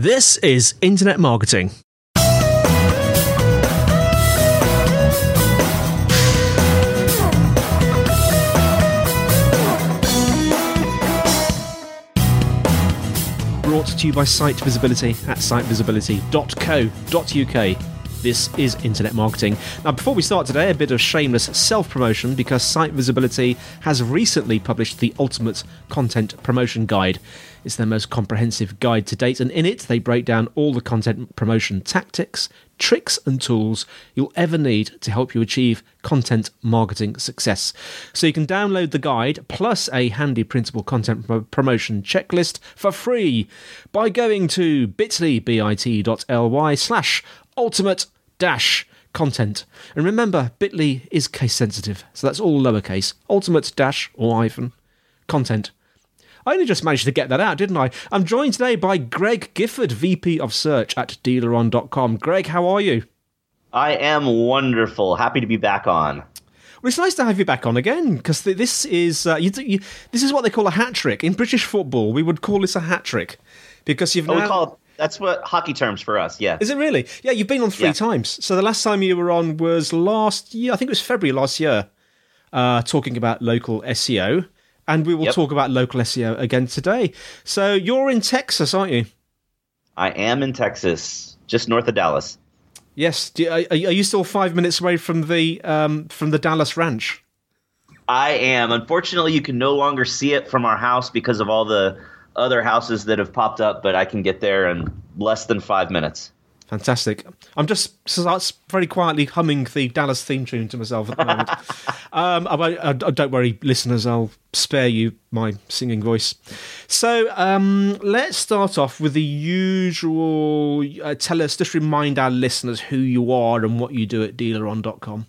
This is Internet Marketing. Brought to you by Site Visibility at sitevisibility.co.uk. This is Internet Marketing. Now, before we start today, a bit of shameless self promotion because Site Visibility has recently published the Ultimate Content Promotion Guide. It's their most comprehensive guide to date, and in it, they break down all the content promotion tactics, tricks, and tools you'll ever need to help you achieve content marketing success. So you can download the guide plus a handy printable content promotion checklist for free by going to bit.ly, bit.ly slash ultimate dash content. And remember, bit.ly is case sensitive, so that's all lowercase. Ultimate dash or hyphen content. I only just managed to get that out, didn't I? I'm joined today by Greg Gifford, VP of Search at dealeron.com. Greg, how are you? I am wonderful. Happy to be back on. Well, it's nice to have you back on again because this is uh, you, you, this is what they call a hat trick in British football. We would call this a hat trick because you've Oh, now. we call it, that's what hockey terms for us. Yeah. Is it really? Yeah, you've been on three Yeah. times. So the last time you were on was last year. I think it was February last year, uh, talking about local SEO. And we will Yep. talk about local SEO again today. So you're in Texas, aren't you? I am in Texas, just north of Dallas. Yes. Do, are, are you still five minutes away from the um, from the Dallas ranch? I am. Unfortunately, you can no longer see it from our house because of all the other houses that have popped up, but I can get there in less than five minutes. Fantastic. I'm just so very quietly humming the Dallas theme tune to myself at the moment. um, I, won't- uh, don't worry, listeners. I'll spare you my singing voice. So um, let's start off with the usual. Uh, tell us, just remind our listeners who you are and what you do at dealeron.com.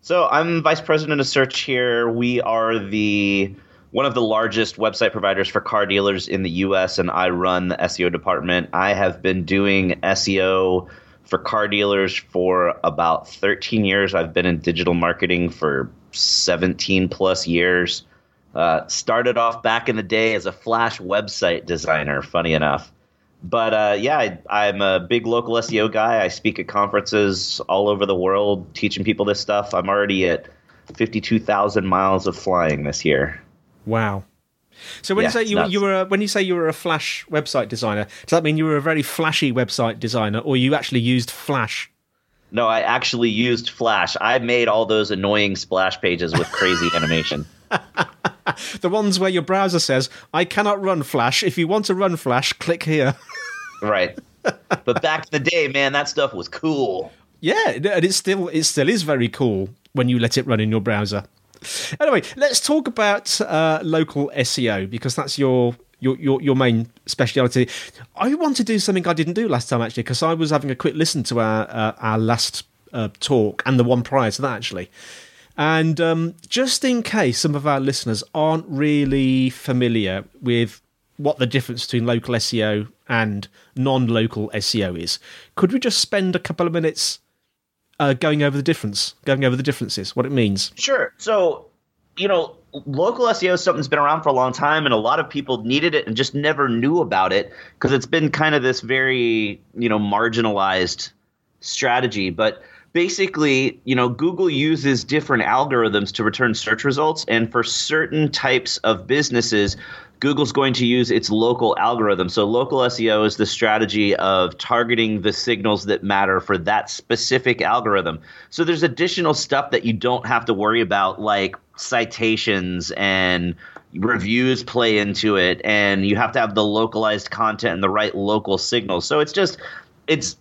So I'm vice president of search here. We are the one of the largest website providers for car dealers in the U.S. and I run the SEO department. I have been doing SEO for car dealers for about 13 years. I've been in digital marketing for 17 plus years. Uh, started off back in the day as a Flash website designer. Funny enough. But uh, yeah, I, I'm a big local SEO guy. I speak at conferences all over the world, teaching people this stuff. I'm already at 52,000 miles of flying this year. Wow. So when Yeah, you say you, you were a, when you say you were a Flash website designer, does that mean you were a very flashy website designer, or you actually used Flash? No, I actually used Flash. I made all those annoying splash pages with crazy animation. The ones where your browser says, I cannot run Flash. If you want to run Flash, click here. Right. But back in the day, man, that stuff was cool. yeah, and it still it still is very cool when you let it run in your browser. Anyway, let's talk about uh, local SEO because that's your your your, your main speciality. I want to do something I didn't do last time actually because I was having a quick listen to our uh, our last uh, talk and the one prior to that actually. And um, just in case some of our listeners aren't really familiar with what the difference between local SEO and non local SEO is, could we just spend a couple of minutes uh, going over the difference, going over the differences, what it means? Sure. So, you know, local SEO is something that's been around for a long time, and a lot of people needed it and just never knew about it because it's been kind of this very, you know, marginalized strategy. But basically, you know, Google uses different algorithms to return search results, and for certain types of businesses, Google's going to use its local algorithm. So, local SEO is the strategy of targeting the signals that matter for that specific algorithm. So, there's additional stuff that you don't have to worry about, like citations and reviews play into it, and you have to have the localized content and the right local signals. So, it's just, it's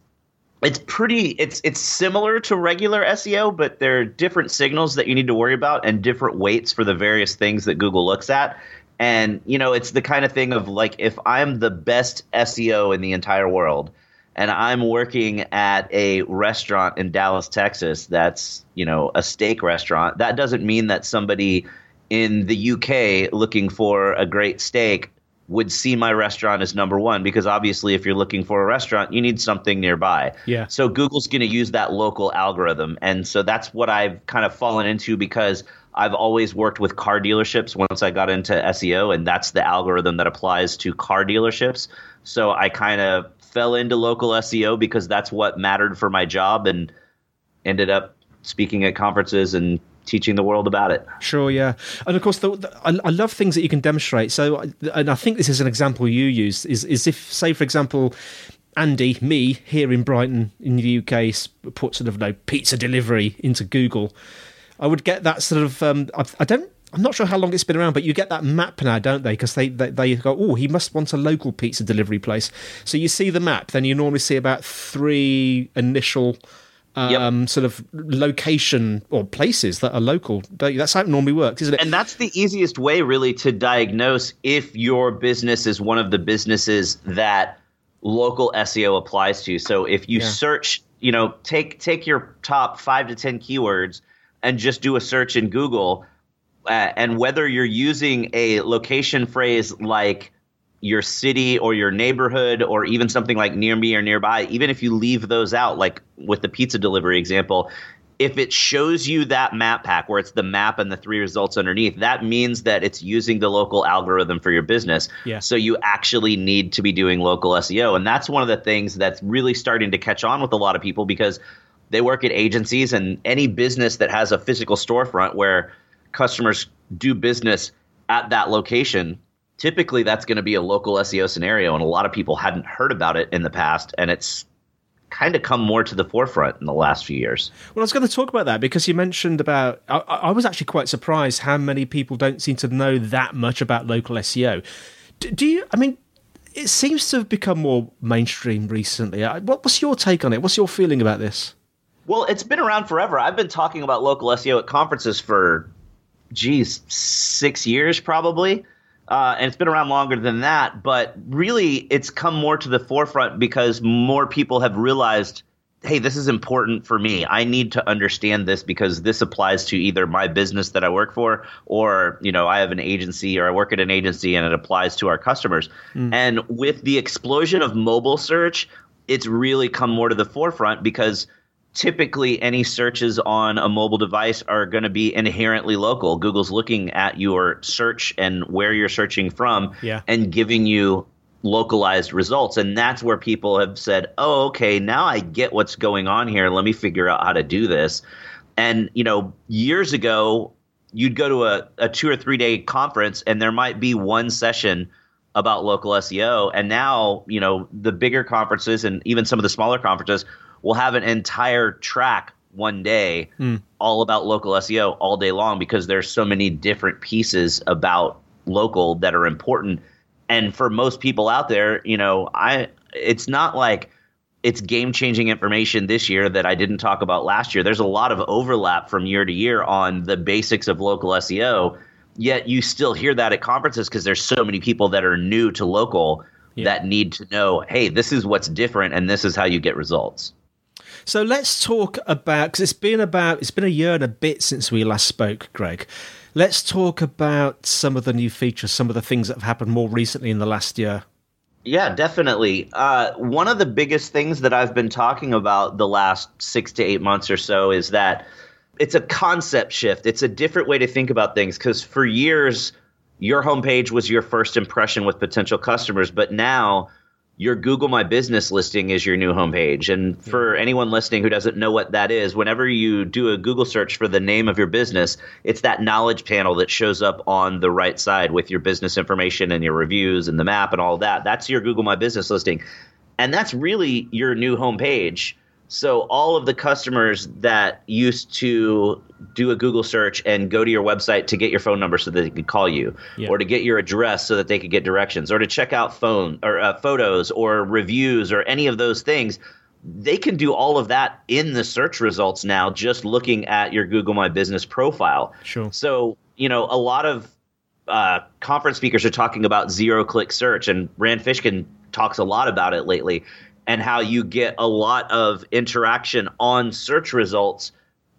it's pretty it's it's similar to regular SEO, but there are different signals that you need to worry about and different weights for the various things that Google looks at. And you know, it's the kind of thing of like if I'm the best SEO in the entire world and I'm working at a restaurant in Dallas, Texas that's, you know, a steak restaurant, that doesn't mean that somebody in the UK looking for a great steak would see my restaurant as number one because obviously if you're looking for a restaurant you need something nearby Yeah. so google's going to use that local algorithm and so that's what i've kind of fallen into because I've always worked with car dealerships once I got into SEO, and that's the algorithm that applies to car dealerships. So I kind of fell into local SEO because that's what mattered for my job and ended up speaking at conferences and teaching the world about it. Sure, yeah, and of course, the, the, I, I, love things that you can demonstrate. So, and I think this is an example you use is is if, say, for example. Andy, me here in Brighton in the UK, put sort of no pizza delivery into Google. I would get that sort of. Um, I, I don't I'm not sure how long it's been around, but you get that map now, don't they? Because they, they, they go, oh, he must want a local pizza delivery place. So you see the map, then you normally see about three initial um, yep. sort of location or places that are local. That's how it normally works, isn't it? And that's the easiest way, really, to diagnose if your business is one of the businesses that local SEO applies to. So if you yeah. search, you know, take take your top five to ten keywords and just do a search in Google, uh, and whether you're using a location phrase like your city or your neighborhood or even something like near me or nearby, even if you leave those out, like with the pizza delivery example, if it shows you that map pack where it's the map and the three results underneath, that means that it's using the local algorithm for your business. Yeah. So you actually need to be doing local SEO. And that's one of the things that's really starting to catch on with a lot of people because they work at agencies and any business that has a physical storefront where customers do business at that location typically that's going to be a local SEO scenario, and a lot of people hadn't heard about it in the past, and it's kind of come more to the forefront in the last few years. Well, I was going to talk about that because you mentioned about. I, I was actually quite surprised how many people don't seem to know that much about local SEO. Do, do you? I mean, it seems to have become more mainstream recently. What, what's your take on it? What's your feeling about this? Well, it's been around forever. I've been talking about local SEO at conferences for, geez, six years probably uh, and it's been around longer than that. But really, it's come more to the forefront because more people have realized, hey, this is important for me. I need to understand this because this applies to either my business that I work for, or you know, I have an agency or I work at an agency, and it applies to our customers. Mm. And with the explosion of mobile search, it's really come more to the forefront because typically any searches on a mobile device are going to be inherently local. Google's looking at your search and where you're searching from yeah. and giving you localized results. And that's where people have said, oh, okay, now I get what's going on here. Let me figure out how to do this. And, you know, years ago, you'd go to a, a two or three day conference and there might be one session about local SEO. And now, you know, the bigger conferences and even some of the smaller conferences we'll have an entire track one day mm. all about local SEO all day long because there's so many different pieces about local that are important. And for most people out there, you know, I it's not like it's game changing information this year that I didn't talk about last year. There's a lot of overlap from year to year on the basics of local SEO. Yet you still hear that at conferences because there's so many people that are new to local yeah. that need to know, hey, this is what's different and this is how you get results. So let's talk about because it's been about it's been a year and a bit since we last spoke, Greg. Let's talk about some of the new features, some of the things that have happened more recently in the last year. Yeah, definitely. Uh, one of the biggest things that I've been talking about the last six to eight months or so is that it's a concept shift. It's a different way to think about things because for years, your homepage was your first impression with potential customers, but now your Google My Business listing is your new homepage. And for anyone listening who doesn't know what that is, whenever you do a Google search for the name of your business, it's that knowledge panel that shows up on the right side with your business information and your reviews and the map and all that. That's your Google My Business listing. And that's really your new homepage. So all of the customers that used to do a Google search and go to your website to get your phone number so that they could call you, yeah. or to get your address so that they could get directions, or to check out phone or uh, photos or reviews or any of those things, they can do all of that in the search results now, just looking at your Google My Business profile. Sure. So you know a lot of uh, conference speakers are talking about zero click search, and Rand Fishkin talks a lot about it lately and how you get a lot of interaction on search results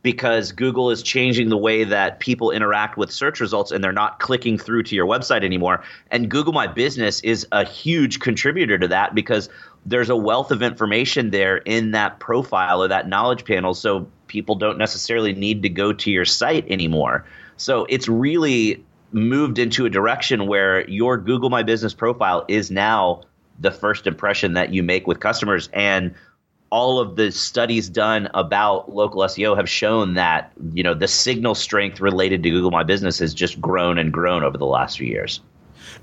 because Google is changing the way that people interact with search results and they're not clicking through to your website anymore. And Google My Business is a huge contributor to that because there's a wealth of information there in that profile or that knowledge panel. So people don't necessarily need to go to your site anymore. So it's really moved into a direction where your Google My Business profile is now the first impression that you make with customers. And all of the studies done about local SEO have shown that you know the signal strength related to Google My Business has just grown and grown over the last few years.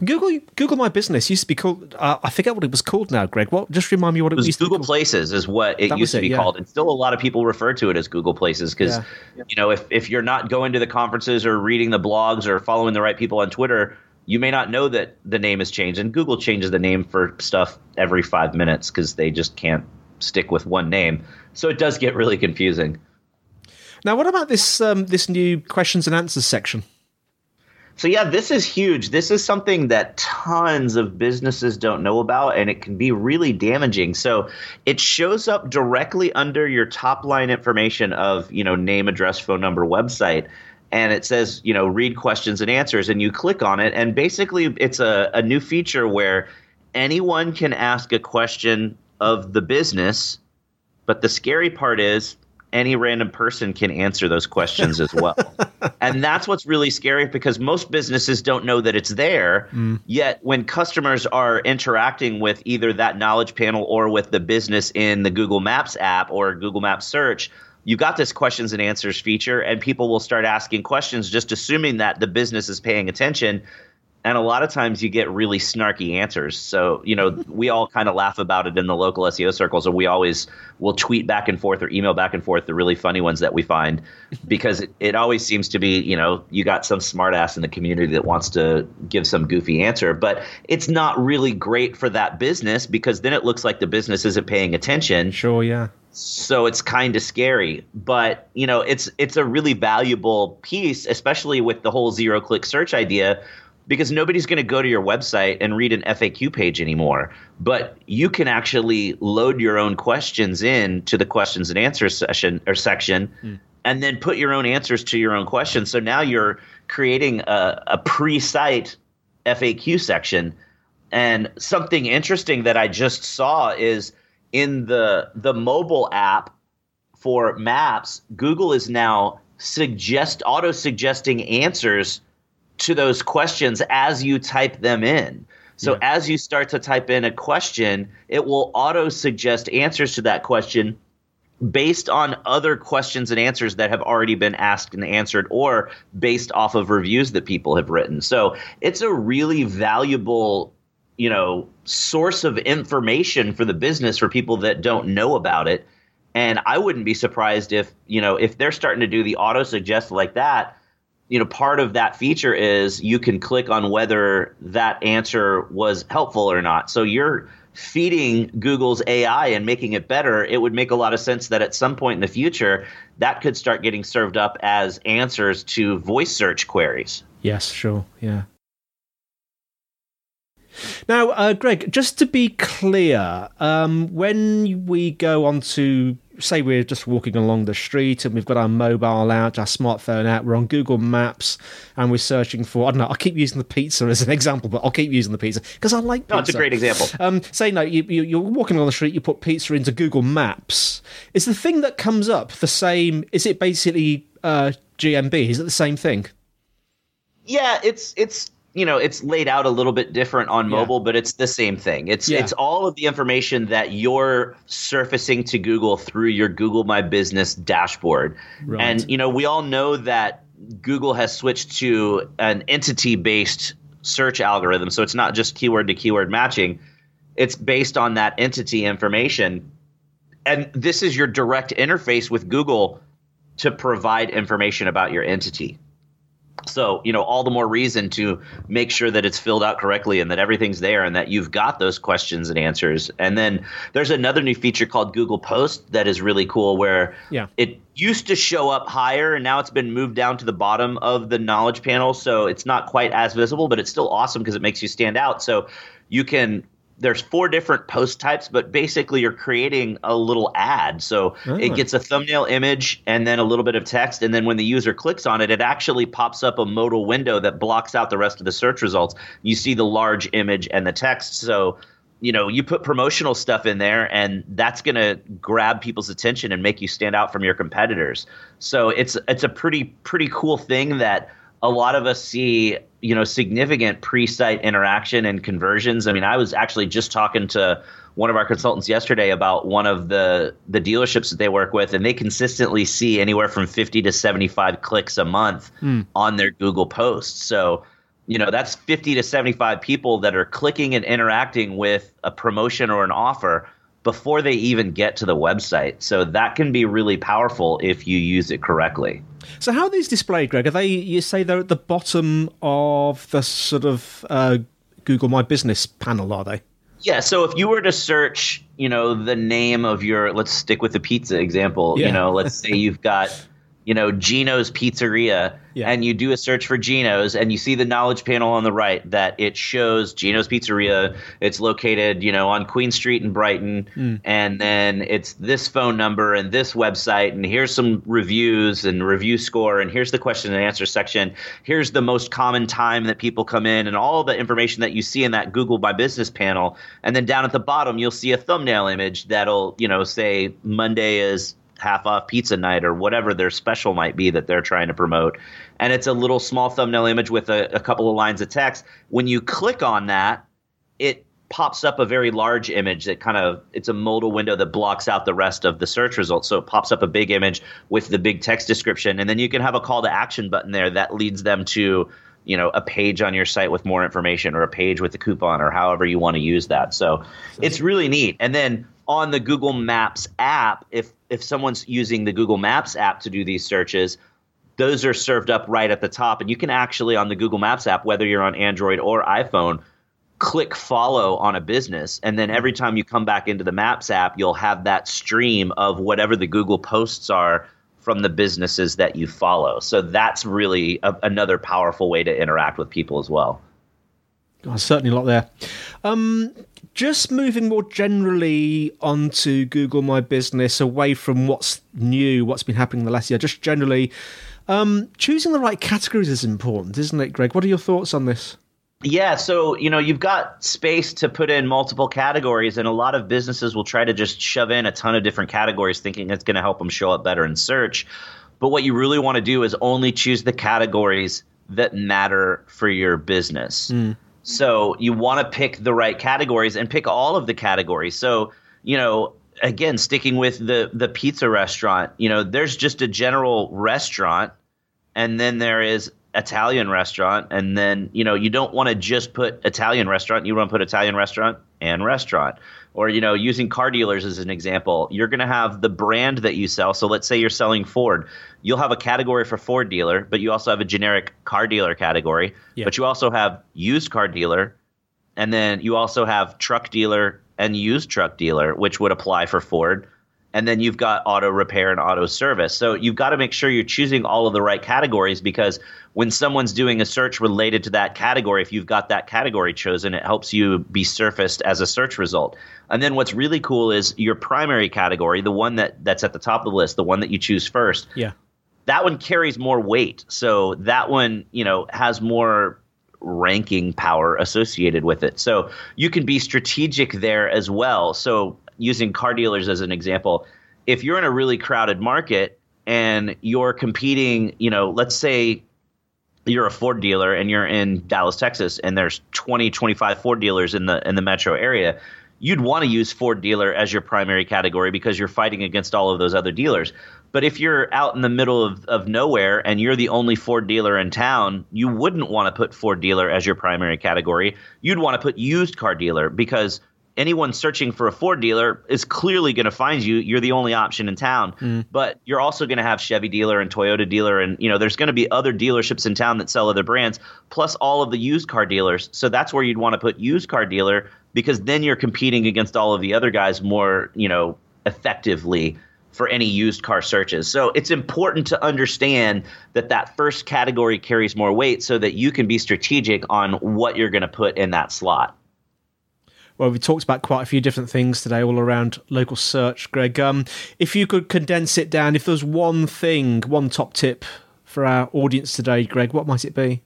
Google Google My Business used to be called. Uh, I forget what it was called now, Greg. What? Just remind me what it, it was. used Google Places is what it that used to be it, yeah. called, and still a lot of people refer to it as Google Places because yeah. you know if if you're not going to the conferences or reading the blogs or following the right people on Twitter, you may not know that the name has changed. And Google changes the name for stuff every five minutes because they just can't stick with one name. So it does get really confusing. Now, what about this um, this new questions and answers section? So yeah, this is huge. This is something that tons of businesses don't know about and it can be really damaging. So it shows up directly under your top line information of, you know, name, address, phone number, website and it says, you know, read questions and answers and you click on it and basically it's a, a new feature where anyone can ask a question of the business, but the scary part is any random person can answer those questions as well. and that's what's really scary because most businesses don't know that it's there. Mm. Yet, when customers are interacting with either that knowledge panel or with the business in the Google Maps app or Google Maps search, you've got this questions and answers feature, and people will start asking questions just assuming that the business is paying attention and a lot of times you get really snarky answers. So, you know, we all kind of laugh about it in the local SEO circles, and we always will tweet back and forth or email back and forth the really funny ones that we find because it, it always seems to be, you know, you got some smartass in the community that wants to give some goofy answer, but it's not really great for that business because then it looks like the business isn't paying attention. Sure, yeah. So it's kind of scary, but you know, it's it's a really valuable piece, especially with the whole zero click search idea because nobody's going to go to your website and read an FAQ page anymore. But you can actually load your own questions in to the questions and answers session or section, mm. and then put your own answers to your own questions. So now you're creating a, a pre-site FAQ section. And something interesting that I just saw is in the the mobile app for Maps, Google is now suggest auto suggesting answers to those questions as you type them in. So yeah. as you start to type in a question, it will auto suggest answers to that question based on other questions and answers that have already been asked and answered or based off of reviews that people have written. So it's a really valuable, you know, source of information for the business for people that don't know about it. And I wouldn't be surprised if, you know, if they're starting to do the auto suggest like that, you know, part of that feature is you can click on whether that answer was helpful or not. So you're feeding Google's AI and making it better. It would make a lot of sense that at some point in the future, that could start getting served up as answers to voice search queries. Yes, sure. Yeah. Now, uh, Greg, just to be clear, um, when we go on to say we're just walking along the street and we've got our mobile out, our smartphone out, we're on Google Maps and we're searching for, I don't know, I'll keep using the pizza as an example, but I'll keep using the pizza because I like pizza. No, it's a great example. Um, say, no, you, you, you're walking along the street, you put pizza into Google Maps. Is the thing that comes up the same? Is it basically uh, GMB? Is it the same thing? Yeah, it's it's you know it's laid out a little bit different on mobile yeah. but it's the same thing it's yeah. it's all of the information that you're surfacing to google through your google my business dashboard right. and you know we all know that google has switched to an entity based search algorithm so it's not just keyword to keyword matching it's based on that entity information and this is your direct interface with google to provide information about your entity so, you know, all the more reason to make sure that it's filled out correctly and that everything's there and that you've got those questions and answers. And then there's another new feature called Google Post that is really cool where yeah. it used to show up higher and now it's been moved down to the bottom of the knowledge panel. So it's not quite as visible, but it's still awesome because it makes you stand out. So you can there's four different post types, but basically you're creating a little ad. So oh. it ah. gets a thumbnail image and then a little bit of text. And then when the user clicks on it, it actually pops up a modal window that blocks out the rest of the search results. You see the large image and the text. So, you know, you put promotional stuff in there and that's going to grab people's attention and make you stand out from your competitors. So it's it's a pretty pretty cool thing that a lot of us see you know significant pre-site interaction and conversions. I mean, I was actually just talking to one of our consultants yesterday about one of the the dealerships that they work with, and they consistently see anywhere from 50 to 75 clicks a month mm. on their Google posts. So, you know, that's 50 to 75 people that are clicking and interacting with a promotion or an offer before they even get to the website. So that can be really powerful if you use it correctly. So how are these displayed, Greg? Are they you say they're at the bottom of the sort of uh, Google My Business panel, are they? Yeah, so if you were to search, you know, the name of your let's stick with the pizza example, yeah. you know, let's say you've got, you know, Gino's Pizzeria yeah. and you do a search for Gino's and you see the knowledge panel on the right that it shows Gino's Pizzeria. It's located, you know, on Queen Street in Brighton. Mm. And then it's this phone number and this website. And here's some reviews and review score. And here's the question and answer section. Here's the most common time that people come in and all the information that you see in that Google My Business panel. And then down at the bottom, you'll see a thumbnail image that'll, you know, say Monday is half off pizza night or whatever their special might be that they're trying to promote. And it's a little small thumbnail image with a, a couple of lines of text. When you click on that, it pops up a very large image that kind of it's a modal window that blocks out the rest of the search results so it pops up a big image with the big text description and then you can have a call to action button there that leads them to you know a page on your site with more information or a page with a coupon or however you want to use that. So it's really neat. And then on the Google Maps app, if if someone's using the Google Maps app to do these searches, those are served up right at the top, and you can actually on the Google Maps app, whether you're on Android or iPhone, click follow on a business, and then every time you come back into the Maps app, you'll have that stream of whatever the Google posts are from the businesses that you follow. So that's really a, another powerful way to interact with people as well. Oh, certainly a lot there. Um, just moving more generally onto Google My Business, away from what's new, what's been happening in the last year, just generally, um, choosing the right categories is important, isn't it, Greg? What are your thoughts on this? Yeah, so you know you've got space to put in multiple categories, and a lot of businesses will try to just shove in a ton of different categories, thinking it's going to help them show up better in search. But what you really want to do is only choose the categories that matter for your business. Mm. So you want to pick the right categories and pick all of the categories. So, you know, again, sticking with the the pizza restaurant, you know, there's just a general restaurant and then there is Italian restaurant and then, you know, you don't want to just put Italian restaurant, you want to put Italian restaurant and restaurant. Or you know using car dealers as an example you're going to have the brand that you sell. So let's say you're selling ford. You'll have a category for ford dealer but you also have a generic car dealer category. Yeah. but you also have used car dealer and then you also have truck dealer and used truck dealer which would apply for ford and then you've got auto repair and auto service. So you've got to make sure you're choosing all of the right categories because when someone's doing a search related to that category, if you've got that category chosen, it helps you be surfaced as a search result. And then what's really cool is your primary category, the one that that's at the top of the list, the one that you choose first. Yeah. That one carries more weight. So that one, you know, has more ranking power associated with it. So you can be strategic there as well. So using car dealers as an example, if you're in a really crowded market and you're competing, you know, let's say you're a Ford dealer and you're in Dallas, Texas, and there's 20, 25 Ford dealers in the in the metro area, you'd want to use Ford dealer as your primary category because you're fighting against all of those other dealers. But if you're out in the middle of, of nowhere and you're the only Ford dealer in town, you wouldn't want to put Ford dealer as your primary category. You'd want to put used car dealer because anyone searching for a Ford dealer is clearly going to find you. You're the only option in town. Mm. But you're also going to have Chevy dealer and Toyota dealer, and you know there's going to be other dealerships in town that sell other brands, plus all of the used car dealers. So that's where you'd want to put used car dealer because then you're competing against all of the other guys more, you know, effectively for any used car searches. So it's important to understand that that first category carries more weight so that you can be strategic on what you're going to put in that slot. Well, we talked about quite a few different things today, all around local search. Greg, um, if you could condense it down, if there's one thing, one top tip for our audience today, Greg, what might it be?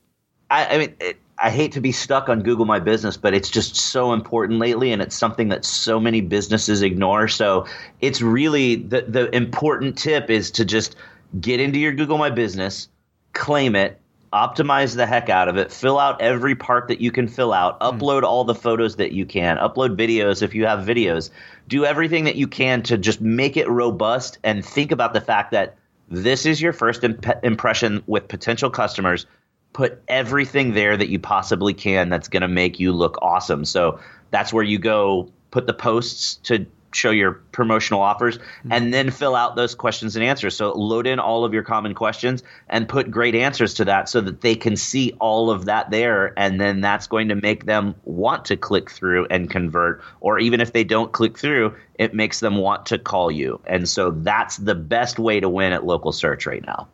I, I mean, it, I hate to be stuck on Google My Business, but it's just so important lately, and it's something that so many businesses ignore. So it's really the the important tip is to just get into your Google My Business, claim it, optimize the heck out of it, fill out every part that you can fill out, mm. upload all the photos that you can, upload videos if you have videos, do everything that you can to just make it robust and think about the fact that this is your first imp- impression with potential customers. Put everything there that you possibly can that's going to make you look awesome. So that's where you go put the posts to show your promotional offers mm-hmm. and then fill out those questions and answers. So load in all of your common questions and put great answers to that so that they can see all of that there. And then that's going to make them want to click through and convert. Or even if they don't click through, it makes them want to call you. And so that's the best way to win at local search right now.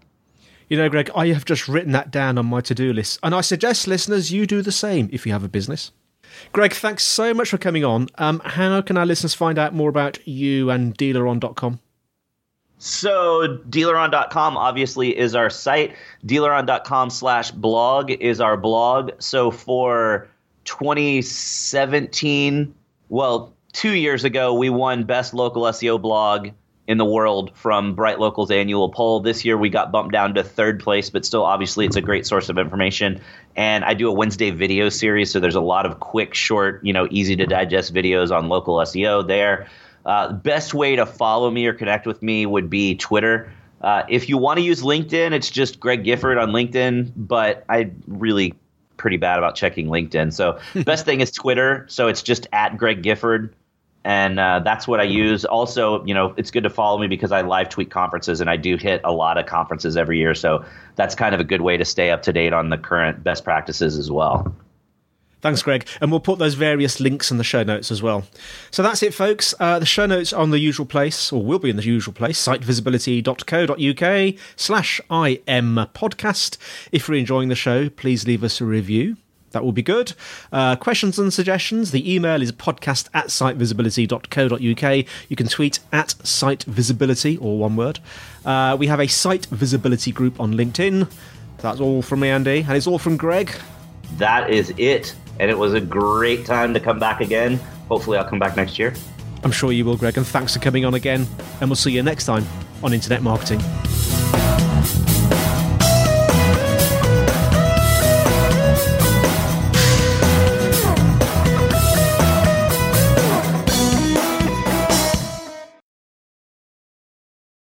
You know, Greg, I have just written that down on my to do list. And I suggest listeners, you do the same if you have a business. Greg, thanks so much for coming on. Um, how can our listeners find out more about you and dealeron.com? So dealeron.com obviously is our site. Dealeron.com slash blog is our blog. So for 2017, well, two years ago, we won Best Local SEO Blog in the world from BrightLocal's annual poll. This year we got bumped down to third place, but still, obviously, it's a great source of information. And I do a Wednesday video series, so there's a lot of quick, short, you know, easy to digest videos on local SEO there. Uh, best way to follow me or connect with me would be Twitter. Uh, if you want to use LinkedIn, it's just Greg Gifford on LinkedIn, but I really pretty bad about checking LinkedIn. So best thing is Twitter. So it's just at Greg Gifford and uh, that's what I use. Also, you know, it's good to follow me because I live tweet conferences, and I do hit a lot of conferences every year. So that's kind of a good way to stay up to date on the current best practices as well. Thanks, Greg. And we'll put those various links in the show notes as well. So that's it, folks. Uh, the show notes are on the usual place, or will be in the usual place, sitevisibility.co.uk slash IM podcast. If you're enjoying the show, please leave us a review. That will be good. Uh, questions and suggestions. The email is podcast at sitevisibility.co.uk. You can tweet at sitevisibility, or one word. Uh, we have a site visibility group on LinkedIn. That's all from me, Andy. And it's all from Greg. That is it. And it was a great time to come back again. Hopefully, I'll come back next year. I'm sure you will, Greg. And thanks for coming on again. And we'll see you next time on Internet Marketing.